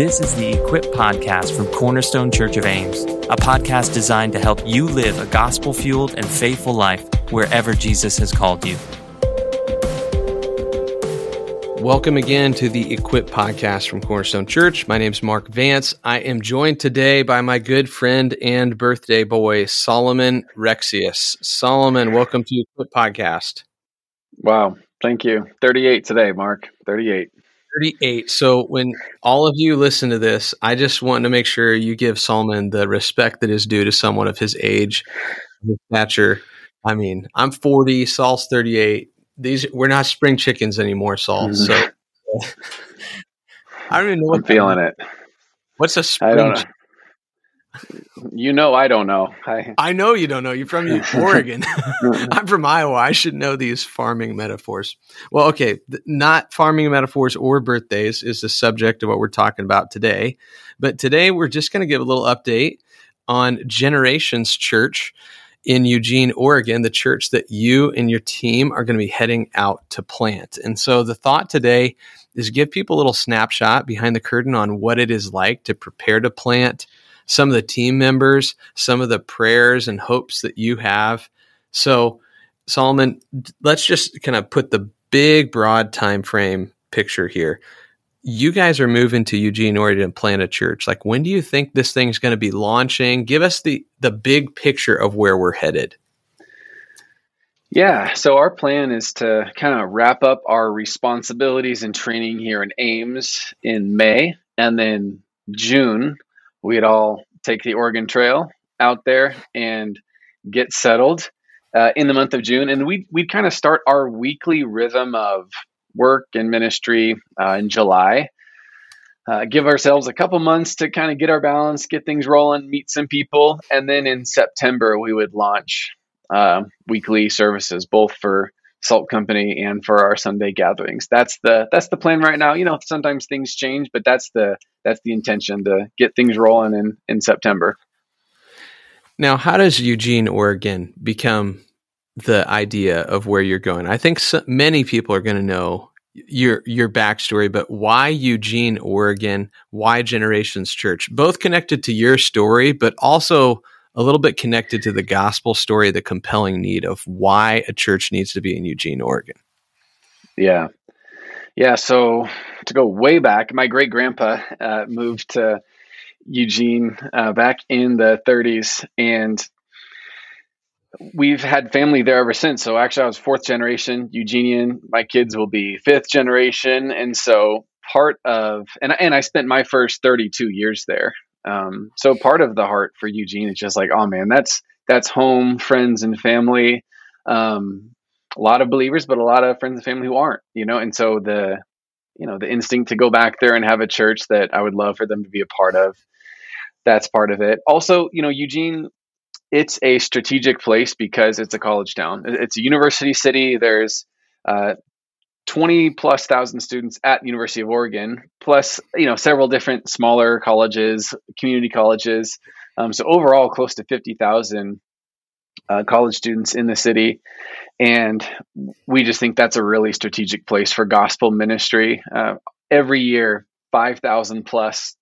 This is the Equip Podcast from Cornerstone Church of Ames, a podcast designed to help you live a gospel fueled and faithful life wherever Jesus has called you. Welcome again to the Equip Podcast from Cornerstone Church. My name is Mark Vance. I am joined today by my good friend and birthday boy, Solomon Rexius. Solomon, welcome to the Equip Podcast. Wow. Thank you. 38 today, Mark. 38. 38. So when all of you listen to this, I just want to make sure you give Solomon the respect that is due to someone of his age, his stature. I mean, I'm 40, Saul's 38. These we're not spring chickens anymore, Saul. Mm-hmm. So I don't even know what I'm feeling it. What's a spring? I don't know. You know, I don't know. I, I know you don't know. You're from Oregon. I'm from Iowa. I should know these farming metaphors. Well, okay, not farming metaphors or birthdays is the subject of what we're talking about today. But today we're just going to give a little update on Generations Church in Eugene, Oregon, the church that you and your team are going to be heading out to plant. And so the thought today is give people a little snapshot behind the curtain on what it is like to prepare to plant some of the team members, some of the prayers and hopes that you have. So, Solomon, let's just kind of put the big, broad time frame picture here. You guys are moving to Eugene, Oregon, to plant a church. Like, when do you think this thing's going to be launching? Give us the the big picture of where we're headed. Yeah, so our plan is to kind of wrap up our responsibilities and training here in Ames in May, and then June we'd all take the Oregon Trail out there and get settled uh, in the month of June. And we'd, we'd kind of start our weekly rhythm of work and ministry uh, in July. Uh, give ourselves a couple months to kind of get our balance, get things rolling, meet some people. And then in September, we would launch uh, weekly services, both for Salt Company and for our Sunday gatherings. That's the that's the plan right now. You know, sometimes things change, but that's the that's the intention to get things rolling in in September. Now, how does Eugene, Oregon, become the idea of where you're going? I think so, many people are going to know your your backstory, but why Eugene, Oregon? Why Generations Church? Both connected to your story, but also a little bit connected to the gospel story, the compelling need of why a church needs to be in Eugene, Oregon. Yeah. Yeah. So to go way back, my great grandpa uh, moved to Eugene uh, back in the 30s, and we've had family there ever since. So actually, I was fourth generation Eugenian. My kids will be fifth generation, and so part of and and I spent my first 32 years there. Um, so part of the heart for Eugene is just like, oh man, that's that's home, friends and family. Um, a lot of believers, but a lot of friends and family who aren't, you know. And so the you know the instinct to go back there and have a church that I would love for them to be a part of. That's part of it. Also, you know, Eugene, it's a strategic place because it's a college town. It's a university city. There's uh, 20 plus thousand students at University of Oregon, plus you know several different smaller colleges, community colleges. Um, so overall, close to 50,000 uh, college students in the city, and we just think that's a really strategic place for gospel ministry. Uh, every year, 5,000 plus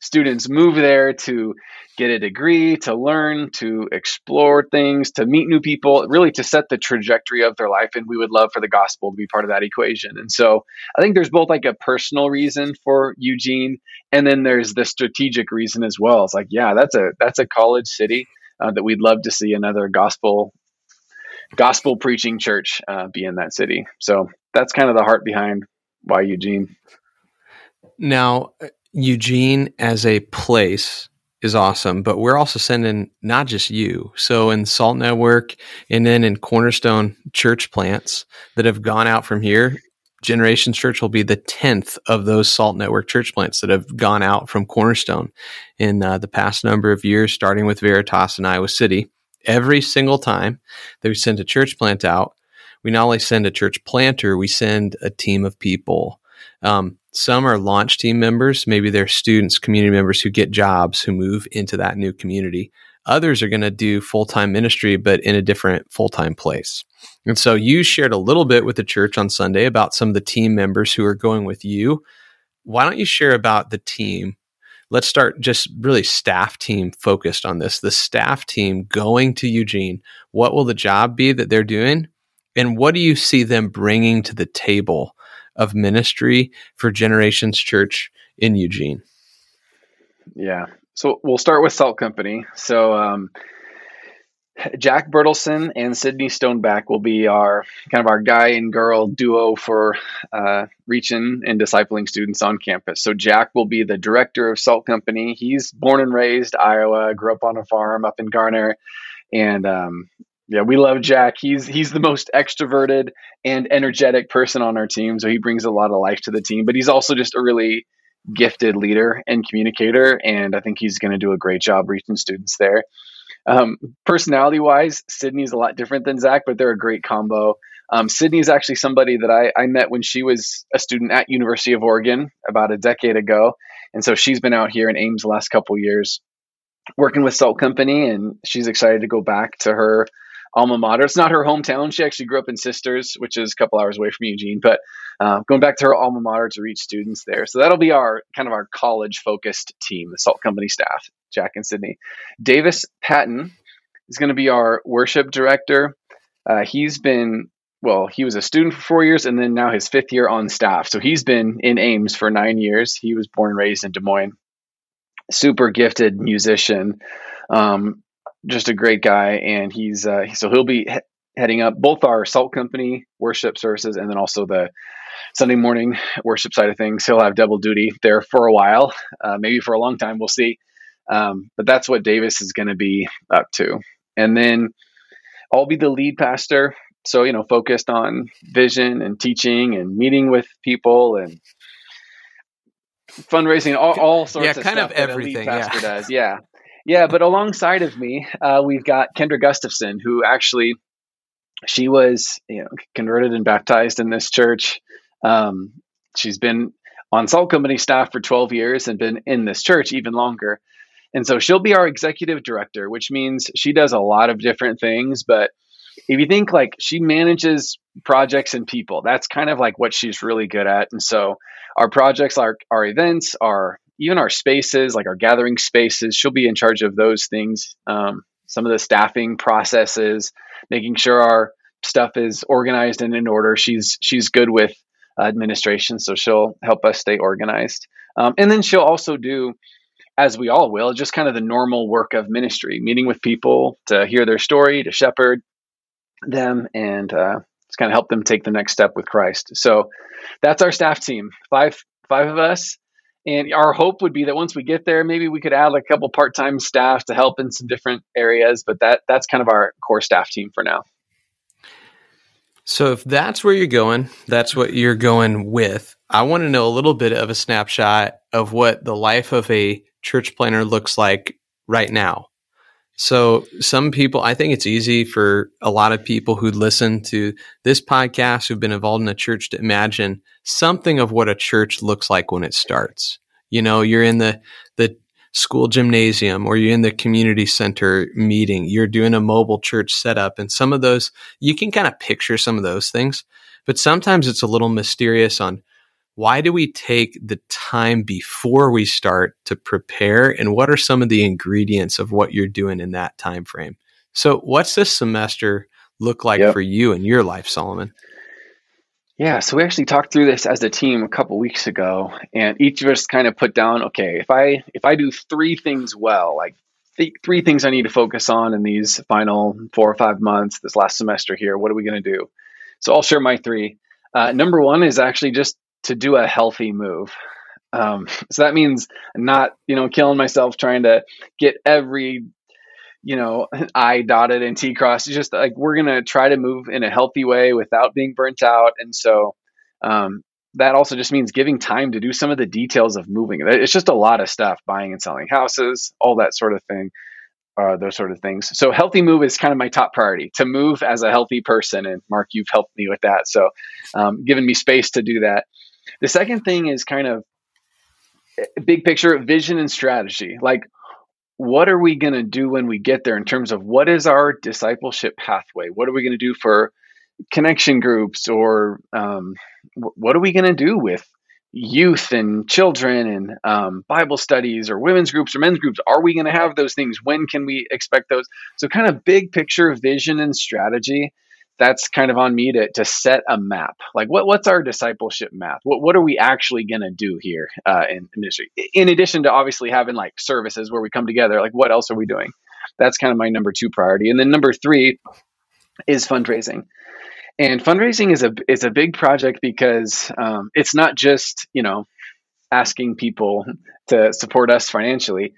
students move there to get a degree, to learn, to explore things, to meet new people, really to set the trajectory of their life. And we would love for the gospel to be part of that equation. And so I think there's both like a personal reason for Eugene, and then there's the strategic reason as well. It's like, yeah, that's a that's a college city uh, that we'd love to see another gospel gospel preaching church uh, be in that city. So that's kind of the heart behind why Eugene. Now, Eugene as a place is awesome, but we're also sending not just you. So in Salt Network and then in Cornerstone church plants that have gone out from here, Generations Church will be the 10th of those Salt Network church plants that have gone out from Cornerstone in uh, the past number of years, starting with Veritas in Iowa City. Every single time that we send a church plant out, we not only send a church planter, we send a team of people. Um, some are launch team members, maybe they're students, community members who get jobs who move into that new community. Others are going to do full time ministry, but in a different full time place. And so you shared a little bit with the church on Sunday about some of the team members who are going with you. Why don't you share about the team let's start just really staff team focused on this. The staff team going to Eugene, what will the job be that they're doing? And what do you see them bringing to the table of ministry for Generations Church in Eugene? Yeah. So we'll start with Salt Company. So, um, Jack Bertelson and Sydney Stoneback will be our kind of our guy and girl duo for uh, reaching and discipling students on campus. So Jack will be the director of Salt Company. He's born and raised Iowa, grew up on a farm up in Garner, and um, yeah, we love Jack. He's he's the most extroverted and energetic person on our team. So he brings a lot of life to the team. But he's also just a really gifted leader and communicator, and I think he's going to do a great job reaching students there. Um, personality wise, Sydney's a lot different than Jack, but they're a great combo. Um, Sydney is actually somebody that I, I met when she was a student at University of Oregon about a decade ago, and so she's been out here in Ames the last couple years working with Salt Company, and she's excited to go back to her alma mater. It's not her hometown. She actually grew up in Sisters, which is a couple hours away from Eugene, but uh, going back to her alma mater to reach students there. So that'll be our kind of our college focused team, the Salt Company staff, Jack and Sydney. Davis Patton is going to be our worship director. Uh, he's been well, he was a student for four years and then now his fifth year on staff. So he's been in Ames for nine years. He was born and raised in Des Moines. Super gifted musician. Um, just a great guy, and he's uh, so he'll be he- heading up both our Salt Company worship services and then also the Sunday morning worship side of things. He'll have double duty there for a while, uh, maybe for a long time. We'll see. Um, but that's what Davis is going to be up to, and then I'll be the lead pastor. So you know, focused on vision and teaching and meeting with people and fundraising, all, all sorts yeah, of kind stuff of everything. yeah. does. Yeah. Yeah, but alongside of me, uh, we've got Kendra Gustafson, who actually she was you know converted and baptized in this church. Um, she's been on Salt Company staff for 12 years and been in this church even longer. And so she'll be our executive director, which means she does a lot of different things. But if you think like she manages projects and people, that's kind of like what she's really good at. And so our projects, our, our events, our even our spaces, like our gathering spaces, she'll be in charge of those things. Um, some of the staffing processes, making sure our stuff is organized and in order. She's she's good with administration, so she'll help us stay organized. Um, and then she'll also do, as we all will, just kind of the normal work of ministry, meeting with people to hear their story, to shepherd them, and uh, just kind of help them take the next step with Christ. So that's our staff team. Five five of us and our hope would be that once we get there, maybe we could add like a couple part-time staff to help in some different areas. But that that's kind of our core staff team for now. So if that's where you're going, that's what you're going with. I want to know a little bit of a snapshot of what the life of a church planter looks like right now. So some people, I think it's easy for a lot of people who listen to this podcast who've been involved in a church to imagine something of what a church looks like when it starts. You know, you're in the the school gymnasium or you're in the community center meeting, you're doing a mobile church setup and some of those you can kind of picture some of those things, but sometimes it's a little mysterious on why do we take the time before we start to prepare and what are some of the ingredients of what you're doing in that time frame so what's this semester look like yep. for you in your life solomon? Yeah so we actually talked through this as a team a couple weeks ago and each of us kind of put down okay if i if i do three things well like th- three things i need to focus on in these final four or five months this last semester here what are we going to do? So i'll share my three. Uh, number one is actually just to do a healthy move. Um, so that means not, you know, killing myself trying to get every, you know, I dotted and T crossed. It's just like we're gonna try to move in a healthy way without being burnt out. And so um, that also just means giving time to do some of the details of moving. It's just a lot of stuff, buying and selling houses, all that sort of thing. Uh, those sort of things. So healthy move is kind of my top priority to move as a healthy person. And Mark, you've helped me with that. So um, giving me space to do that. The second thing is kind of eh, big picture vision and strategy. Like, what are we going to do when we get there in terms of what is our discipleship pathway? What are we going to do for connection groups or um, what are we going to do with youth and children and um, Bible studies or women's groups or men's groups? Are we going to have those things? When can we expect those? So, kind of big picture vision and strategy. That's kind of on me to, to set a map. Like, what, what's our discipleship map? What, what are we actually going to do here uh, in ministry? In addition to obviously having like services where we come together, like, what else are we doing? That's kind of my number two priority. And then number three is fundraising. And fundraising is a is a big project because um, it's not just you know asking people to support us financially.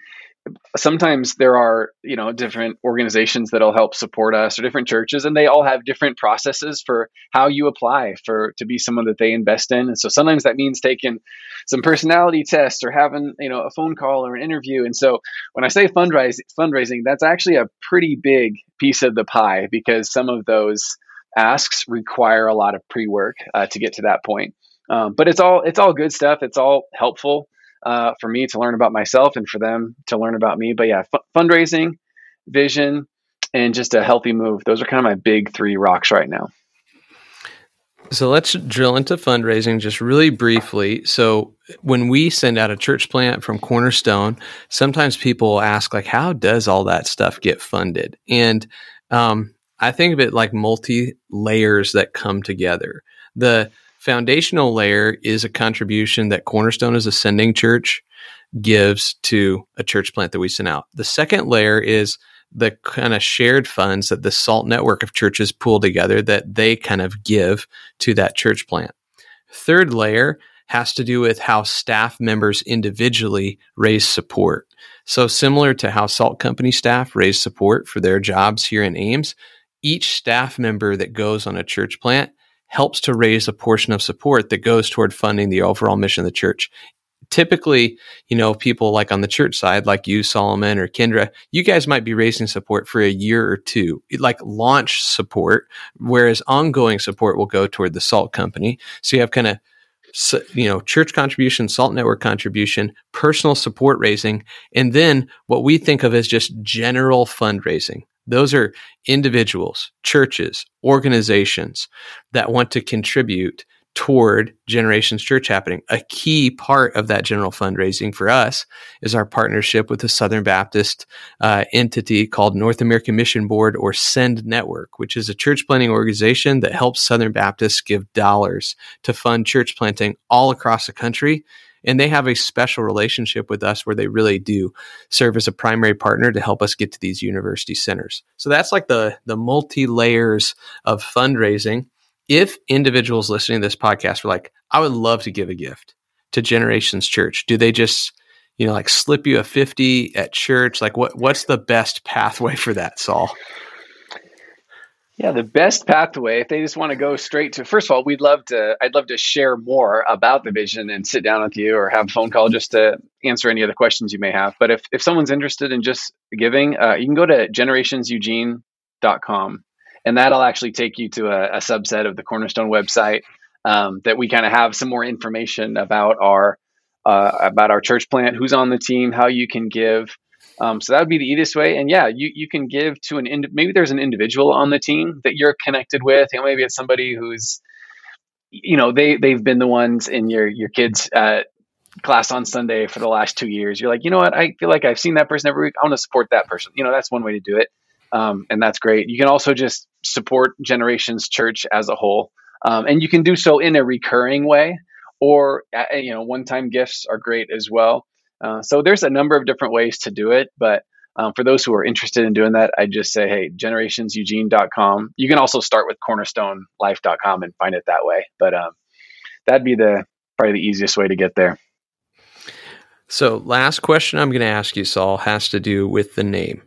Sometimes there are you know different organizations that'll help support us or different churches, and they all have different processes for how you apply for to be someone that they invest in. And so sometimes that means taking some personality tests or having you know a phone call or an interview. And so when I say fundraising, fundraising, that's actually a pretty big piece of the pie because some of those asks require a lot of pre-work uh, to get to that point. Um, but it's all it's all good stuff. It's all helpful uh, for me to learn about myself and for them to learn about me. But yeah, f- fundraising, vision, and just a healthy move. Those are kind of my big three rocks right now. So let's drill into fundraising just really briefly. So when we send out a church plant from Cornerstone, sometimes people ask like, how does all that stuff get funded? And um, I think of it like multi layers that come together. The foundational layer is a contribution that Cornerstone as ascending church gives to a church plant that we send out. The second layer is the kind of shared funds that the SALT network of churches pool together that they kind of give to that church plant. Third layer has to do with how staff members individually raise support. So similar to how Salt Company staff raise support for their jobs here in Ames, each staff member that goes on a church plant helps to raise a portion of support that goes toward funding the overall mission of the church. Typically, you know, people like on the church side, like you, Solomon, or Kendra, you guys might be raising support for a year or two, like launch support, whereas ongoing support will go toward the salt company. So you have kind of you know, church contribution, salt network contribution, personal support raising, and then what we think of as just general fundraising. Those are individuals, churches, organizations that want to contribute toward Generations Church happening. A key part of that general fundraising for us is our partnership with the Southern Baptist uh, entity called North American Mission Board or SEND Network, which is a church planting organization that helps Southern Baptists give dollars to fund church planting all across the country and they have a special relationship with us where they really do serve as a primary partner to help us get to these university centers. So that's like the the multi layers of fundraising. If individuals listening to this podcast were like, I would love to give a gift to Generations Church, do they just you know like slip you a 50 at church like what what's the best pathway for that saul yeah, the best pathway, if they just want to go straight to, first of all, we'd love to, I'd love to share more about the vision and sit down with you or have a phone call just to answer any other questions you may have. But if, if someone's interested in just giving, uh, you can go to generationseugene.com and that'll actually take you to a, a subset of the Cornerstone website um, that we kind of have some more information about our, uh, about our church plant, who's on the team, how you can give. Um, so that would be the easiest way. And yeah, you, you can give to an ind- maybe there's an individual on the team that you're connected with. You know, maybe it's somebody who's, you know, they they've been the ones in your your kids' uh, class on Sunday for the last two years. You're like, you know what? I feel like I've seen that person every week. I want to support that person. You know, that's one way to do it, um, and that's great. You can also just support Generations Church as a whole, um, and you can do so in a recurring way, or uh, you know, one-time gifts are great as well. Uh, so there's a number of different ways to do it, but um, for those who are interested in doing that, I just say, hey, generationseugene.com. You can also start with cornerstonelife.com and find it that way. But um, that'd be the probably the easiest way to get there. So, last question I'm going to ask you, Saul, has to do with the name.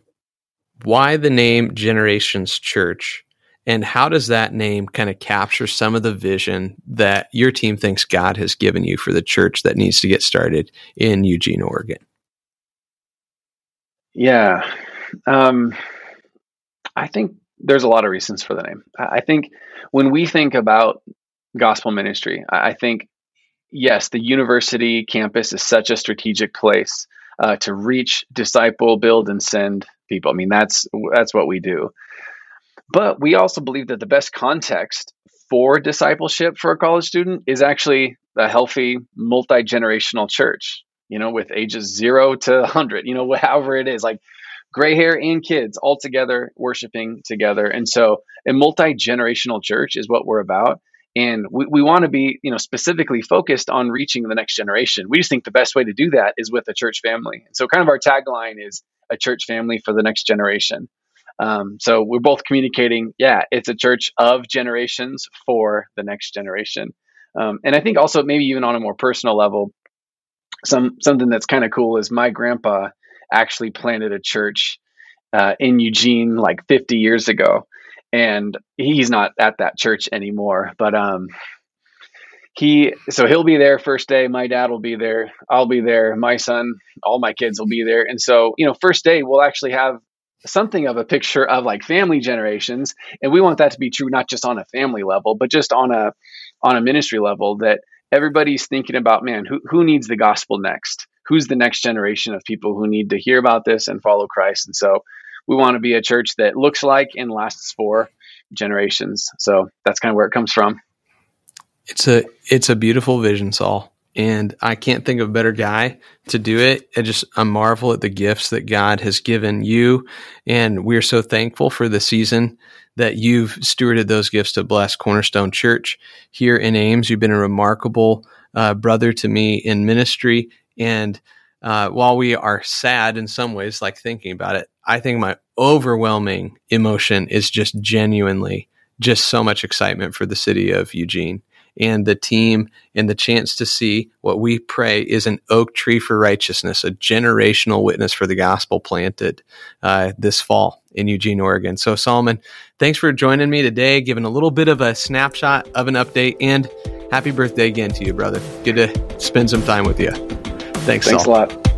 Why the name Generations Church? And how does that name kind of capture some of the vision that your team thinks God has given you for the church that needs to get started in Eugene, Oregon? Yeah. Um, I think there's a lot of reasons for the name. I think when we think about gospel ministry, I think, yes, the university campus is such a strategic place uh, to reach, disciple, build, and send people. I mean, that's that's what we do. But we also believe that the best context for discipleship for a college student is actually a healthy multi generational church. You know, with ages zero to hundred. You know, however it is, like gray hair and kids all together worshiping together. And so, a multi generational church is what we're about and we, we want to be you know specifically focused on reaching the next generation we just think the best way to do that is with a church family and so kind of our tagline is a church family for the next generation um, so we're both communicating yeah it's a church of generations for the next generation um, and i think also maybe even on a more personal level some something that's kind of cool is my grandpa actually planted a church uh, in eugene like 50 years ago and he's not at that church anymore. But um, he so he'll be there first day. My dad will be there. I'll be there. My son, all my kids will be there. And so you know, first day we'll actually have something of a picture of like family generations, and we want that to be true not just on a family level, but just on a on a ministry level that everybody's thinking about man who, who needs the gospel next who's the next generation of people who need to hear about this and follow christ and so we want to be a church that looks like and lasts for generations. So that's kind of where it comes from. It's a it's a beautiful vision, Saul, and I can't think of a better guy to do it. I just I marvel at the gifts that God has given you, and we're so thankful for the season that you've stewarded those gifts to bless Cornerstone Church here in Ames. You've been a remarkable uh, brother to me in ministry, and uh, while we are sad in some ways, like thinking about it, I think my overwhelming emotion is just genuinely just so much excitement for the city of Eugene and the team and the chance to see what we pray is an oak tree for righteousness, a generational witness for the gospel planted uh, this fall in Eugene, Oregon. So, Solomon, thanks for joining me today, giving a little bit of a snapshot of an update, and happy birthday again to you, brother. Good to spend some time with you. Thanks, Thanks Saul. a lot.